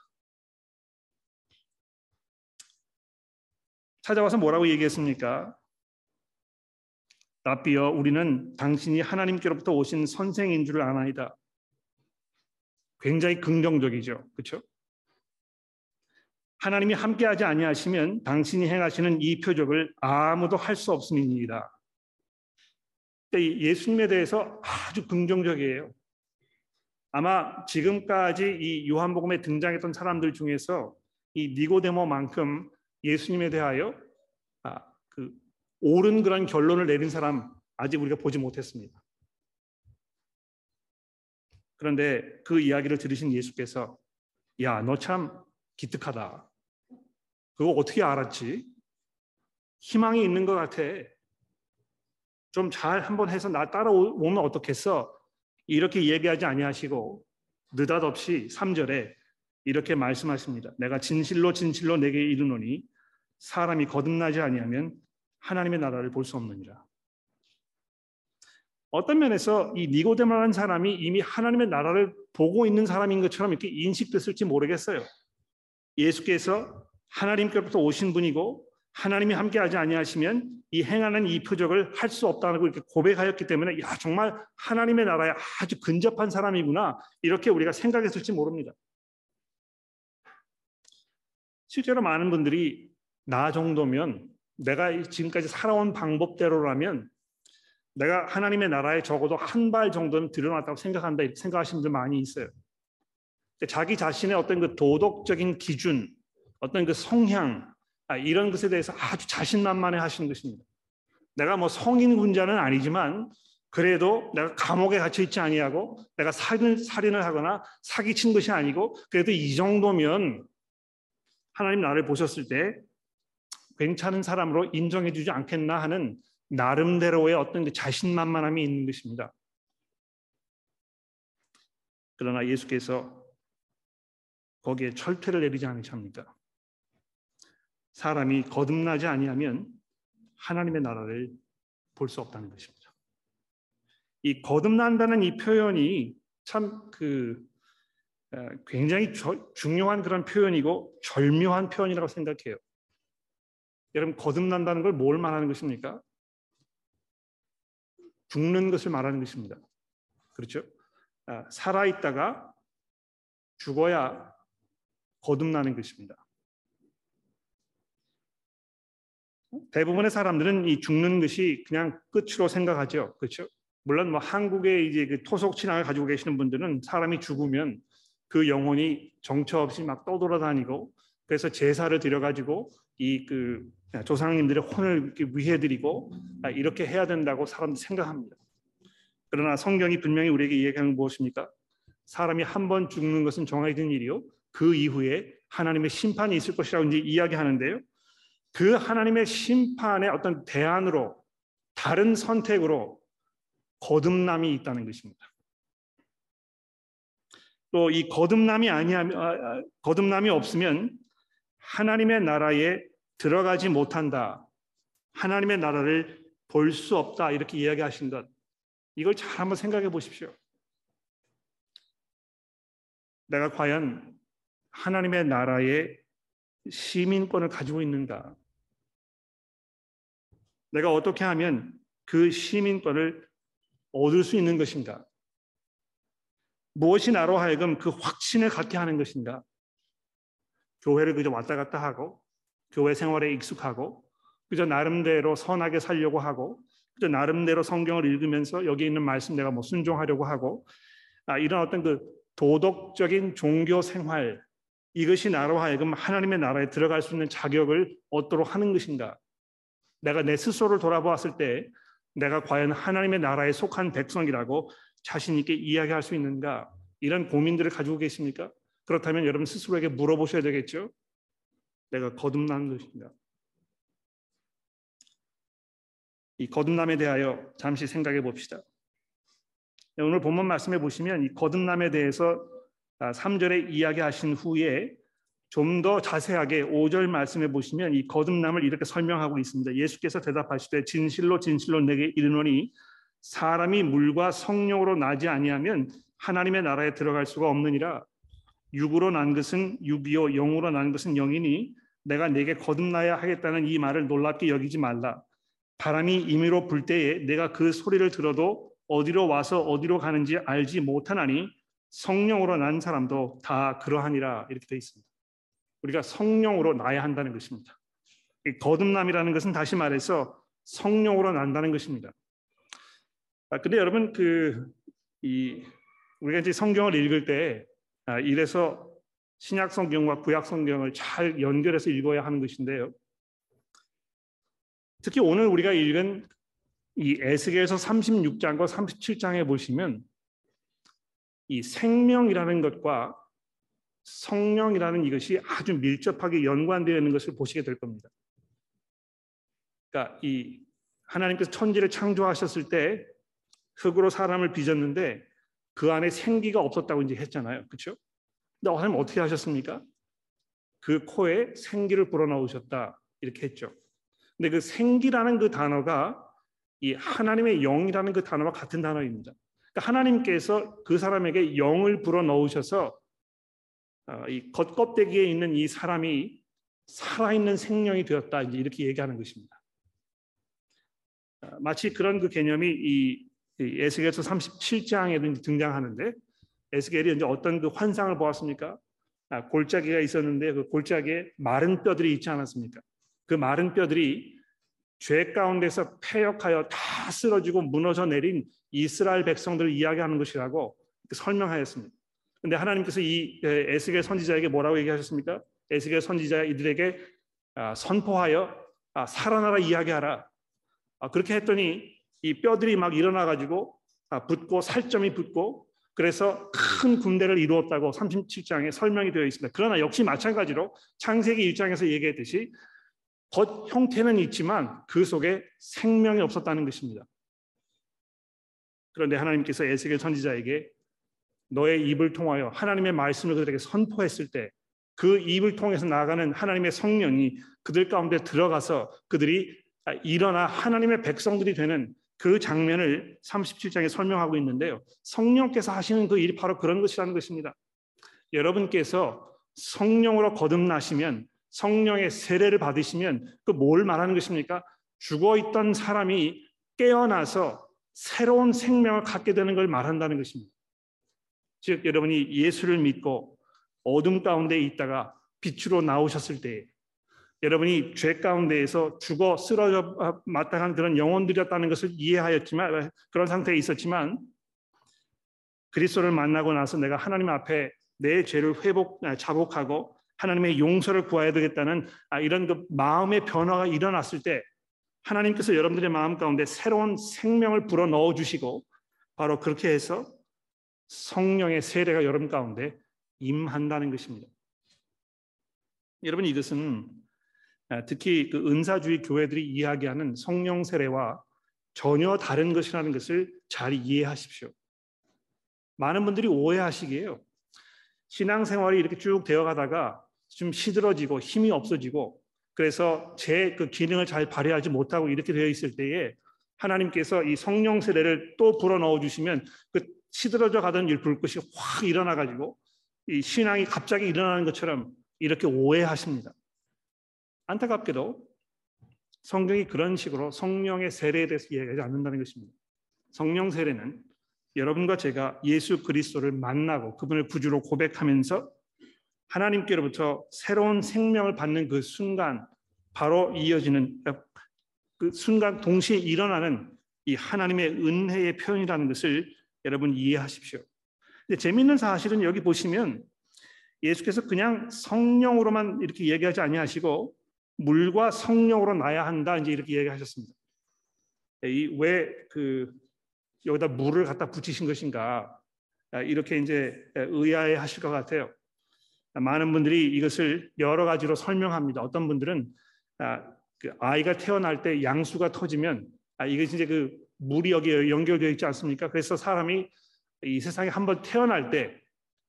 찾아와서 뭐라고 얘기했습니까? 라비어 우리는 당신이 하나님께로부터 오신 선생인 줄 아나이다. 굉장히 긍정적이죠. 그렇죠? 하나님이 함께하지 아니하시면 당신이 행하시는 이 표적을 아무도 할 수 없음이니이다. 예수님에 대해서 아주 긍정적이에요. 아마 지금까지 이 요한복음에 등장했던 사람들 중에서 이 니고데모만큼 예수님에 대하여 아, 그 옳은 그런 결론을 내린 사람 아직 우리가 보지 못했습니다. 그런데 그 이야기를 들으신 예수께서 야, 너 참 기특하다. 그거 어떻게 알았지? 희망이 있는 것 같아. 좀 잘 한번 해서 나 따라오면 어떻겠어? 이렇게 얘기하지 아니하시고 느닷없이 3절에 이렇게 말씀하십니다. 내가 진실로 진실로 내게 이르노니 사람이 거듭나지 아니하면 하나님의 나라를 볼 수 없느니라. 어떤 면에서 이 니고데모라는 사람이 이미 하나님의 나라를 보고 있는 사람인 것처럼 이렇게 인식됐을지 모르겠어요. 예수께서 하나님께로부터 오신 분이고 하나님이 함께하지 아니하시면 이 행하는 이 표적을 할 수 없다는 걸 이렇게 고백하였기 때문에 야 정말 하나님의 나라에 아주 근접한 사람이구나 이렇게 우리가 생각했을지 모릅니다. 실제로 많은 분들이 나 정도면 내가 지금까지 살아온 방법대로라면 내가 하나님의 나라에 적어도 한 발 정도는 들여놨다고 생각한다 생각하시는 분들 많이 있어요. 자기 자신의 어떤 그 도덕적인 기준, 어떤 그 성향 아, 이런 것에 대해서 아주 자신만만해 하시는 것입니다. 내가 뭐 성인 군자는 아니지만 그래도 내가 감옥에 갇혀 있지 아니하고 내가 살인, 살인을 하거나 사기친 것이 아니고 그래도 이 정도면 하나님 나를 보셨을 때 괜찮은 사람으로 인정해 주지 않겠나 하는 나름대로의 어떤 그 자신만만함이 있는 것입니다. 그러나 예수께서 거기에 철퇴를 내리지 않으십니까? 사람이 거듭나지 아니하면 하나님의 나라를 볼 수 없다는 것입니다. 이 거듭난다는 이 표현이 참그 굉장히 저, 중요한 그런 표현이고 절묘한 표현이라고 생각해요. 여러분 거듭난다는 걸 뭘 말하는 것입니까? 죽는 것을 말하는 것입니다. 그렇죠? 아, 살아 있다가 죽어야 거듭나는 것입니다. 대부분의 사람들은 이 죽는 것이 그냥 끝으로 생각하죠. 그렇죠? 물론 뭐 한국의 이제 그 토속 신앙을 가지고 계시는 분들은 사람이 죽으면 그 영혼이 정처 없이 막 떠돌아다니고 그래서 제사를 드려 가지고 이 그 조상님들의 혼을 이렇게 위해드리고 아, 이렇게 해야 된다고 사람들이 생각합니다. 그러나 성경이 분명히 우리에게 이야기하는 무엇입니까? 사람이 한 번 죽는 것은 정해진 일이요. 그 이후에 하나님의 심판이 있을 것이라고 이제 이야기하는데요. 그 하나님의 심판의 어떤 대안으로 다른 선택으로 거듭남이 있다는 것입니다. 또 이 거듭남이 아니하면 아, 아, 거듭남이 없으면 하나님의 나라에 들어가지 못한다. 하나님의 나라를 볼 수 없다. 이렇게 이야기하신 것. 이걸 잘 한번 생각해 보십시오. 내가 과연 하나님의 나라의 시민권을 가지고 있는가? 내가 어떻게 하면 그 시민권을 얻을 수 있는 것인가? 무엇이 나로 하여금 그 확신을 갖게 하는 것인가? 교회를 그저 왔다 갔다 하고 교회 생활에 익숙하고 그저 나름대로 선하게 살려고 하고 그저 나름대로 성경을 읽으면서 여기 있는 말씀 내가 뭐 순종하려고 하고 아, 이런 어떤 그 도덕적인 종교 생활 이것이 나로 하여금 하나님의 나라에 들어갈 수 있는 자격을 얻도록 하는 것인가? 내가 내 스스로를 돌아보았을 때 내가 과연 하나님의 나라에 속한 백성이라고 자신 있게 이야기할 수 있는가? 이런 고민들을 가지고 계십니까? 그렇다면 여러분 스스로에게 물어보셔야 되겠죠. 내가 거듭난 것인가? 이 거듭남에 대하여 잠시 생각해 봅시다. 오늘 본문 말씀해 보시면 이 거듭남에 대해서 3절에 아, 이야기하신 후에 좀 더 자세하게 5절 말씀해 보시면 이 거듭남을 이렇게 설명하고 있습니다. 예수께서 대답하시되 진실로 진실로 내게 이르노니 사람이 물과 성령으로 나지 아니하면 하나님의 나라에 들어갈 수가 없느니라. 육으로 난 것은 육이요 영으로 난 것은 영이니 내가 내게 거듭나야 하겠다는 이 말을 놀랍게 여기지 말라. 바람이 임의로 불 때에 내가 그 소리를 들어도 어디로 와서 어디로 가는지 알지 못하나니 성령으로 난 사람도 다 그러하니라 이렇게 되어 있습니다. 우리가 성령으로 나야 한다는 것입니다. 거듭남이라는 것은 다시 말해서 성령으로 난다는 것입니다. 아, 근데 여러분 그 이 우리가 이제 성경을 읽을 때 아, 이래서 신약 성경과 구약 성경을 잘 연결해서 읽어야 하는 것인데요. 특히 오늘 우리가 읽은 이 에스겔서 36장과 37장에 보시면 이 생명이라는 것과 성령이라는 이것이 아주 밀접하게 연관되어 있는 것을 보시게 될 겁니다. 그러니까 이 하나님께서 천지를 창조하셨을 때 흙으로 사람을 빚었는데 그 안에 생기가 없었다고 이제 했잖아요. 그렇죠? 근데 하나님 어떻게 하셨습니까? 그 코에 생기를 불어넣으셨다 이렇게 했죠. 근데 그 생기라는 그 단어가 이 하나님의 영이라는 그 단어와 같은 단어입니다. 그러니까 하나님께서 그 사람에게 영을 불어넣으셔서 어, 이 겉껍데기에 있는 이 사람이 살아있는 생명이 되었다 이제 이렇게 얘기하는 것입니다. 어, 마치 그런 그 개념이 이 에스겔서 37장에 등장하는데 에스겔이 이제 어떤 그 환상을 보았습니까? 아, 골짜기가 있었는데 그 골짜기에 마른 뼈들이 있지 않았습니까? 그 마른 뼈들이 죄 가운데서 폐역하여 다 쓰러지고 무너져 내린 이스라엘 백성들을 이야기하는 것이라고 설명하였습니다. 근데 하나님께서 이 에스겔 선지자에게 뭐라고 얘기하셨습니까? 에스겔 선지자 이들에게 아, 선포하여 아, 살아나라 이야기하라. 아, 그렇게 했더니 이 뼈들이 막 일어나 가지고 붙고 살점이 붙고 그래서 큰 군대를 이루었다고 37장에 설명이 되어 있습니다. 그러나 역시 마찬가지로 창세기 1장에서 얘기했듯이 겉 형태는 있지만 그 속에 생명이 없었다는 것입니다. 그런데 하나님께서 에스겔 선지자에게 너의 입을 통하여 하나님의 말씀을 그들에게 선포했을 때 그 입을 통해서 나가는 하나님의 성령이 그들 가운데 들어가서 그들이 일어나 하나님의 백성들이 되는 그 장면을 37장에 설명하고 있는데요. 성령께서 하시는 그 일이 바로 그런 것이라는 것입니다. 여러분께서 성령으로 거듭나시면 성령의 세례를 받으시면 그 뭘 말하는 것입니까? 죽어 있던 사람이 깨어나서 새로운 생명을 갖게 되는 걸 말한다는 것입니다. 즉 여러분이 예수를 믿고 어둠 가운데 있다가 빛으로 나오셨을 때 여러분이 죄 가운데에서 죽어 쓰러져 마땅한 그런 영혼들이었다는 것을 이해하였지만 그런 상태에 있었지만 그리스도를 만나고 나서 내가 하나님 앞에 내 죄를 회복 아, 자복하고 하나님의 용서를 구해야 되겠다는 아, 이런 그 마음의 변화가 일어났을 때 하나님께서 여러분들의 마음 가운데 새로운 생명을 불어 넣어 주시고 바로 그렇게 해서 성령의 세례가 여러분 가운데 임한다는 것입니다. 여러분 이것은 아, 특히 그 은사주의 교회들이 이야기하는 성령 세례와 전혀 다른 것이라는 것을 잘 이해하십시오. 많은 분들이 오해하시기에요. 신앙생활이 이렇게 쭉 되어가다가 좀 시들어지고 힘이 없어지고 그래서 제 그 기능을 잘 발휘하지 못하고 이렇게 되어 있을 때에 하나님께서 이 성령 세례를 또 불어 넣어 주시면 그 시들어져 가던 일 불꽃이 확 일어나 가지고 이 신앙이 갑자기 일어나는 것처럼 이렇게 오해하십니다. 안타깝게도 성경이 그런 식으로 성령의 세례에 대해서 이야기하지 않는다는 것입니다. 성령 세례는 여러분과 제가 예수 그리스도를 만나고 그분을 구주로 고백하면서 하나님께로부터 새로운 생명을 받는 그 순간 바로 이어지는 그 순간 동시에 일어나는 이 하나님의 은혜의 표현이라는 것을 여러분 이해하십시오. 근데 재미있는 사실은 여기 보시면 예수께서 그냥 성령으로만 이렇게 얘기하지 아니하시고 물과 성령으로 나야 한다 이제 이렇게 얘기하셨습니다. 이 왜 그 여기다 물을 갖다 붙이신 것인가 이렇게 이제 의아해 하실 것 같아요. 많은 분들이 이것을 여러 가지로 설명합니다. 어떤 분들은 아, 그 아이가 태어날 때 양수가 터지면 아, 이것이 이제 그 물이 여기에 연결되어 있지 않습니까? 그래서 사람이 이 세상에 한 번 태어날 때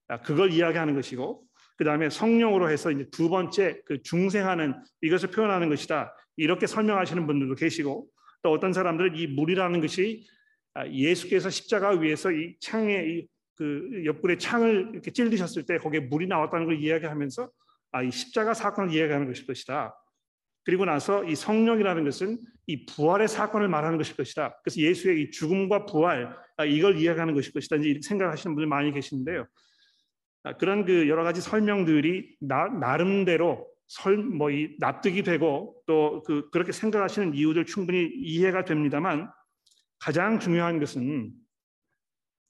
아, 그걸 이야기하는 것이고 그 다음에 성령으로 해서 이제 두 번째 그 중생하는 이것을 표현하는 것이다 이렇게 설명하시는 분들도 계시고 또 어떤 사람들은 이 물이라는 것이 아, 예수께서 십자가 위에서 이 창에 그 옆구리에 창을 이렇게 찔리셨을 때 거기에 물이 나왔다는 걸 이야기하면서 아, 이 십자가 사건을 이야기하는 것일 것이다. 그리고 나서 이 성령이라는 것은 이 부활의 사건을 말하는 것일 것이다. 그래서 예수의 이 죽음과 부활 아, 이걸 이야기하는 것일 것이다. 이제 생각하시는 분들 많이 계시는데요. 아, 그런 그 여러 가지 설명들이 나, 나름대로 설, 뭐이 납득이 되고 또 그 그렇게 생각하시는 이유들 충분히 이해가 됩니다만 가장 중요한 것은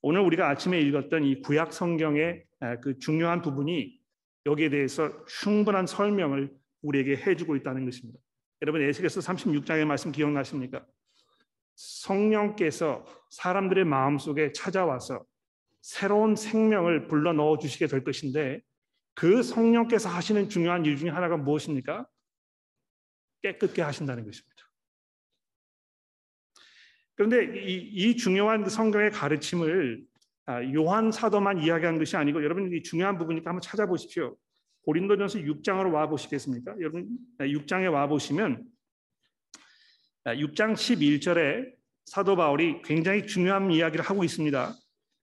오늘 우리가 아침에 읽었던 이 구약 성경의 그 중요한 부분이 여기에 대해서 충분한 설명을 우리에게 해주고 있다는 것입니다. 여러분 에스겔서 36장의 말씀 기억나십니까? 성령께서 사람들의 마음 속에 찾아와서 새로운 생명을 불러 넣어 주시게 될 것인데 그 성령께서 하시는 중요한 일 중에 하나가 무엇입니까? 깨끗게 하신다는 것입니다. 그런데 이, 이 중요한 그 성경의 가르침을 아, 요한 사도만 이야기한 것이 아니고 여러분 이 중요한 부분이니까 한번 찾아보십시오. 고린도전서 6장으로 와 보시겠습니까? 여러분 6장에 와 보시면 6장 11절에 사도 바울이 굉장히 중요한 이야기를 하고 있습니다.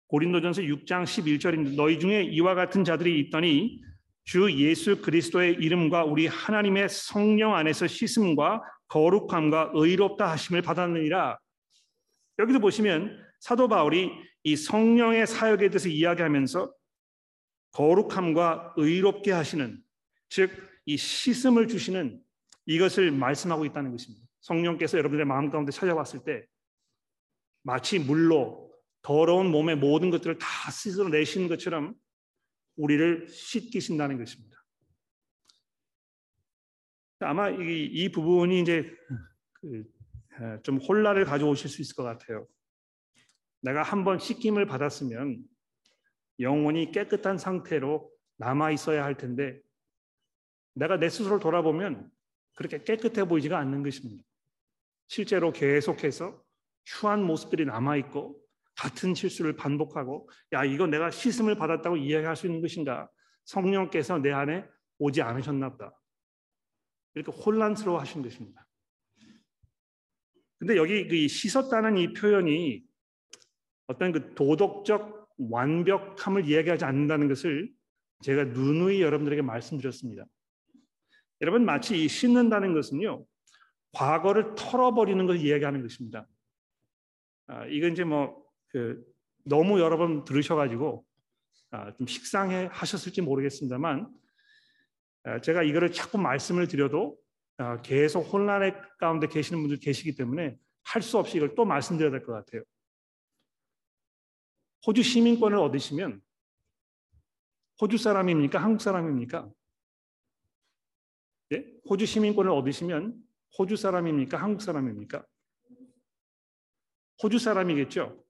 고린도전서 6장 11절입니다. 너희 중에 이와 같은 자들이 있더니 주 예수 그리스도의 이름과 우리 하나님의 성령 안에서 씻음과 거룩함과 의롭다 하심을 받았느니라. 여기도 보시면 사도 바울이 이 성령의 사역에 대해서 이야기하면서 거룩함과 의롭게 하시는 즉이 씻음을 주시는 이것을 말씀하고 있다는 것입니다. 성령께서 여러분들의 마음 가운데 찾아왔을 때 마치 물로 더러운 몸의 모든 것들을 다 씻어 내시는 것처럼 우리를 씻기신다는 것입니다. 아마 이, 이 부분이 이제 그 좀 혼란을 가져오실 수 있을 것 같아요. 내가 한번 씻김을 받았으면 영혼이 깨끗한 상태로 남아 있어야 할 텐데 내가 내 스스로를 돌아보면 그렇게 깨끗해 보이지가 않는 것입니다. 실제로 계속해서 추한 모습들이 남아 있고 같은 실수를 반복하고 야 이거 내가 씻음을 받았다고 이야기할 수 있는 것인가? 성령께서 내 안에 오지 않으셨나 보다. 이렇게 혼란스러워 하신 것입니다. 근데 여기 그 씻었다는 이 표현이 어떤 그 도덕적 완벽함을 이야기하지 않는다는 것을 제가 누누이 여러분들에게 말씀드렸습니다. 여러분 마치 이 씻는다는 것은요 과거를 털어버리는 것을 이야기하는 것입니다. 아, 이건 이제 뭐 그 너무 여러 번 들으셔가지고 아, 좀 식상해 하셨을지 모르겠습니다만 아, 제가 이거를 자꾸 말씀을 드려도 아, 계속 혼란의 가운데 계시는 분들 계시기 때문에 할 수 없이 이걸 또 말씀드려야 될 것 같아요. 호주 시민권을 얻으시면 호주 사람입니까? 한국 사람입니까? 예? 호주 시민권을 얻으시면 호주 사람입니까? 한국 사람입니까? 호주 사람이겠죠.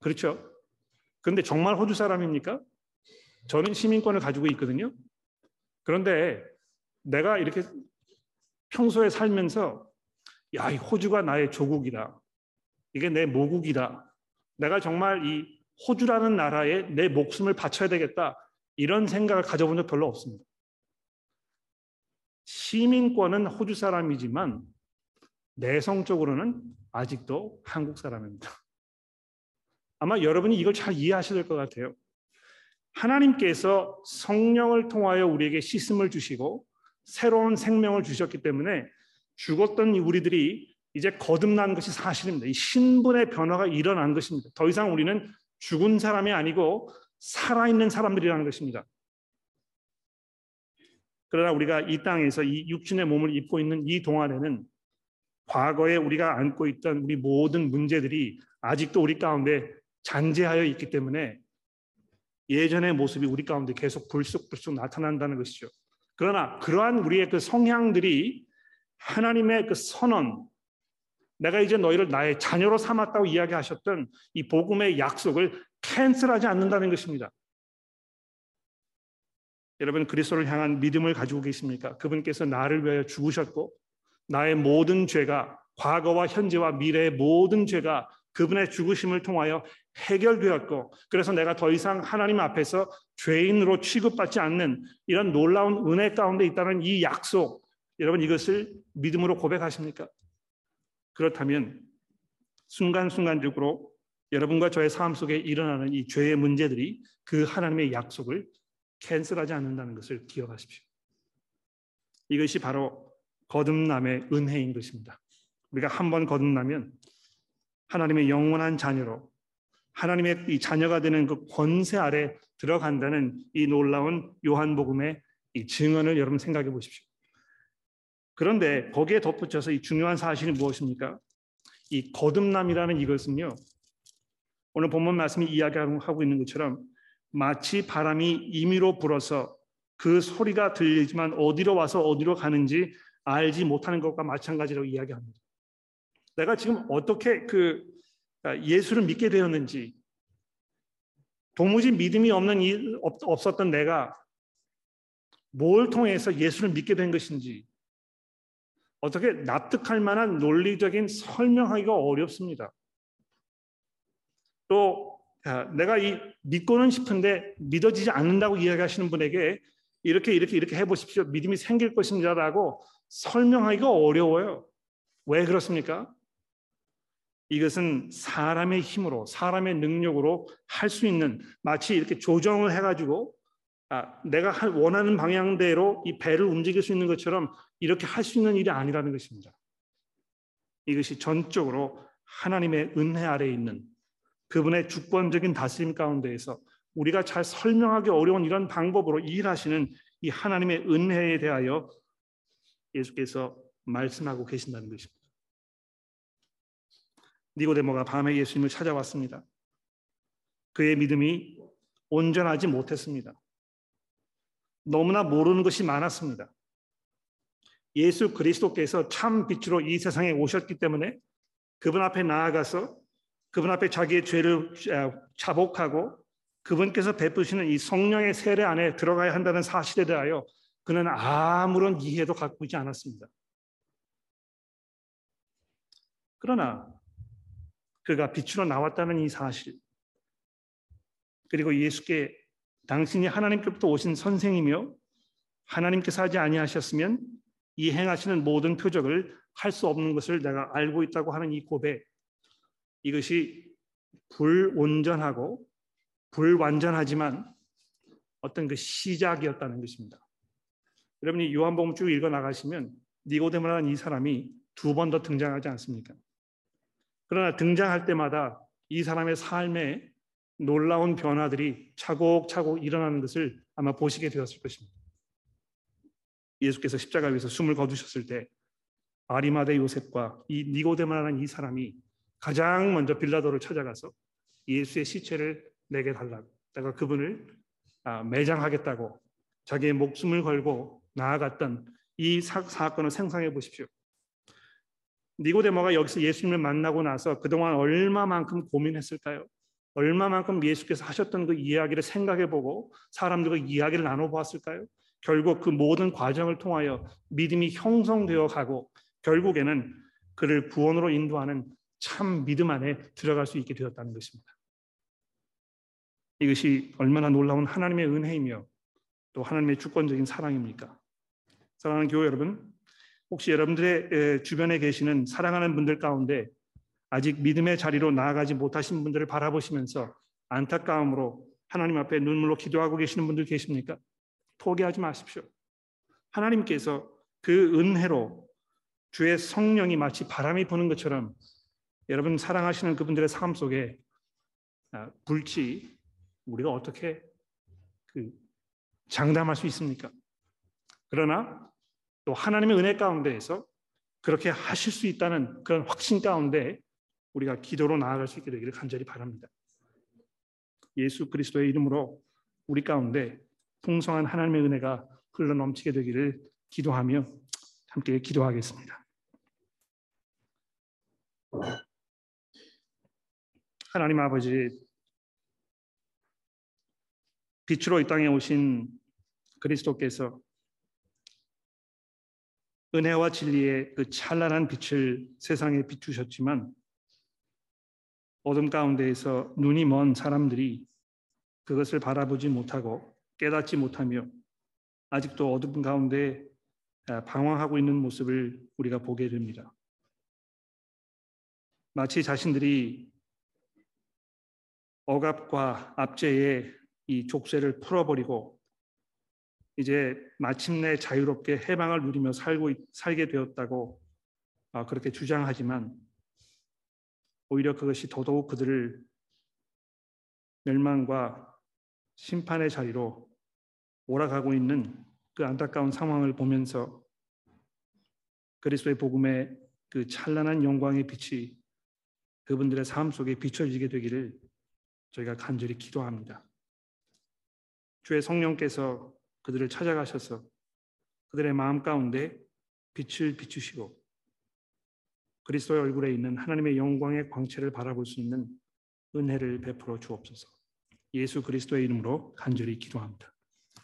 그렇죠. 그런데 정말 호주 사람입니까? 저는 시민권을 가지고 있거든요. 그런데 내가 이렇게 평소에 살면서 야, 이 호주가 나의 조국이다. 이게 내 모국이다. 내가 정말 이 호주라는 나라에 내 목숨을 바쳐야 되겠다. 이런 생각을 가져본 적 별로 없습니다. 시민권은 호주 사람이지만 내성적으로는 아직도 한국 사람입니다. 아마 여러분이 이걸 잘 이해하셔야 될 것 같아요. 하나님께서 성령을 통하여 우리에게 씻음을 주시고 새로운 생명을 주셨기 때문에 죽었던 우리들이 이제 거듭난 것이 사실입니다. 이 신분의 변화가 일어난 것입니다. 더 이상 우리는 죽은 사람이 아니고 살아있는 사람들이라는 것입니다. 그러나 우리가 이 땅에서 이 육신의 몸을 입고 있는 이 동안에는 과거에 우리가 안고 있던 우리 모든 문제들이 아직도 우리 가운데 잔재하여 있기 때문에 예전의 모습이 우리 가운데 계속 불쑥불쑥 나타난다는 것이죠. 그러나 그러한 우리의 그 성향들이 하나님의 그 선언, 내가 이제 너희를 나의 자녀로 삼았다고 이야기하셨던 이 복음의 약속을 캔슬하지 않는다는 것입니다. 여러분 그리스도를 향한 믿음을 가지고 계십니까? 그분께서 나를 위하여 죽으셨고 나의 모든 죄가 과거와 현재와 미래의 모든 죄가 그분의 죽으심을 통하여 해결되었고 그래서 내가 더 이상 하나님 앞에서 죄인으로 취급받지 않는 이런 놀라운 은혜 가운데 있다는 이 약속 여러분 이것을 믿음으로 고백하십니까? 그렇다면 순간순간적으로 여러분과 저의 삶 속에 일어나는 이 죄의 문제들이 그 하나님의 약속을 캔슬하지 않는다는 것을 기억하십시오. 이것이 바로 거듭남의 은혜인 것입니다. 우리가 한 번 거듭나면 하나님의 영원한 자녀로 하나님의 이 자녀가 되는 그 권세 아래 들어간다는 이 놀라운 요한복음의 이 증언을 여러분 생각해 보십시오. 그런데 거기에 덧붙여서 이 중요한 사실이 무엇입니까? 이 거듭남이라는 이것은요. 오늘 본문 말씀이 이야기하고 있는 것처럼 마치 바람이 임의로 불어서 그 소리가 들리지만 어디로 와서 어디로 가는지 알지 못하는 것과 마찬가지라고 이야기합니다. 내가 지금 어떻게 그 아, 예수를 믿게 되었는지 도무지 믿음이 없는 없었던 내가 뭘 통해서 예수를 믿게 된 것인지 어떻게 납득할 만한 논리적인 설명하기가 어렵습니다. 또 아, 내가 이 믿고는 싶은데 믿어지지 않는다고 이야기하시는 분에게 이렇게 이렇게 이렇게 해보십시오. 믿음이 생길 것입니다라고 설명하기가 어려워요. 왜 그렇습니까? 이것은 사람의 힘으로 사람의 능력으로 할 수 있는 마치 이렇게 조정을 해가지고 아, 내가 원하는 방향대로 이 배를 움직일 수 있는 것처럼 이렇게 할 수 있는 일이 아니라는 것입니다. 이것이 전적으로 하나님의 은혜 아래에 있는 그분의 주권적인 다스림 가운데에서 우리가 잘 설명하기 어려운 이런 방법으로 일하시는 이 하나님의 은혜에 대하여 예수께서 말씀하고 계신다는 것입니다. 니고데모가 밤에 예수님을 찾아왔습니다. 그의 믿음이 온전하지 못했습니다. 너무나 모르는 것이 많았습니다. 예수 그리스도께서 참 빛으로 이 세상에 오셨기 때문에 그분 앞에 나아가서 그분 앞에 자기의 죄를 자복하고 그분께서 베푸시는 이 성령의 세례 안에 들어가야 한다는 사실에 대하여 그는 아무런 이해도 갖고 있지 않았습니다. 그러나 그가 빛으로 나왔다는 이 사실 그리고 예수께 당신이 하나님께부터 오신 선생이며 하나님께서 하지 아니하셨으면 이 행하시는 모든 표적을 할 수 없는 것을 내가 알고 있다고 하는 이 고백 이것이 불온전하고 불완전하지만 어떤 그 시작이었다는 것입니다. 여러분이 요한복음 쭉 읽어 나가시면 니고데모라는 이 사람이 두 번 더 등장하지 않습니까? 그러나 등장할 때마다 이 사람의 삶에 놀라운 변화들이 차곡차곡 일어나는 것을 아마 보시게 되었을 것입니다. 예수께서 십자가 위에서 숨을 거두셨을 때 아리마대 요셉과 이 니고데모라는 이 사람이 가장 먼저 빌라도를 찾아가서 예수의 시체를 내게 달라고 내가 그분을 아, 매장하겠다고 자기의 목숨을 걸고 나아갔던 이 사, 건을 생각해 보십시오. 니고데모가 여기서 예수님을 만나고 나서 그동안 얼마만큼 고민했을까요? 얼마만큼 예수께서 하셨던 그 이야기를 생각해 보고 사람들과 이야기를 나눠 보았을까요? 결국 그 모든 과정을 통하여 믿음이 형성되어 가고 결국에는 그를 구원으로 인도하는 참 믿음 안에 들어갈 수 있게 되었다는 것입니다. 이것이 얼마나 놀라운 하나님의 은혜이며 또 하나님의 주권적인 사랑입니까? 사랑하는 교회 여러분, 혹시 여러분들의 주변에 계시는 사랑하는 분들 가운데 아직 믿음의 자리로 나아가지 못하신 분들을 바라보시면서 안타까움으로 하나님 앞에 눈물로 기도하고 계시는 분들 계십니까? 포기하지 마십시오. 하나님께서 그 은혜로 주의 성령이 마치 바람이 부는 것처럼 여러분 사랑하시는 그분들의 삶 속에 아, 불지 우리가 어떻게 그 장담할 수 있습니까? 그러나 또 하나님의 은혜 가운데에서 그렇게 하실 수 있다는 그런 확신 가운데 우리가 기도로 나아갈 수 있게 되기를 간절히 바랍니다. 예수 그리스도의 이름으로 우리 가운데 풍성한 하나님의 은혜가 흘러 넘치게 되기를 기도하며 함께 기도하겠습니다. 하나님 아버지 빛으로 이 땅에 오신 그리스도께서 은혜와 진리의 그 찬란한 빛을 세상에 비추셨지만 어둠 가운데에서 눈이 먼 사람들이 그것을 바라보지 못하고 깨닫지 못하며 아직도 어둠 가운데 방황하고 있는 모습을 우리가 보게 됩니다. 마치 자신들이 억압과 압제의 이 족쇄를 풀어버리고 이제 마침내 자유롭게 해방을 누리며 살고 살게 되었다고 아, 그렇게 주장하지만 오히려 그것이 더더욱 그들을 멸망과 심판의 자리로 몰아가고 있는 그 안타까운 상황을 보면서 그리스도의 복음의 그 찬란한 영광의 빛이 그분들의 삶 속에 비춰지게 되기를 저희가 간절히 기도합니다. 주의 성령께서 그들을 찾아가셔서 그들의 마음 가운데 빛을 비추시고 그리스도의 얼굴에 있는 하나님의 영광의 광채를 바라볼 수 있는 은혜를 베풀어 주옵소서. 예수 그리스도의 이름으로 간절히 기도합니다.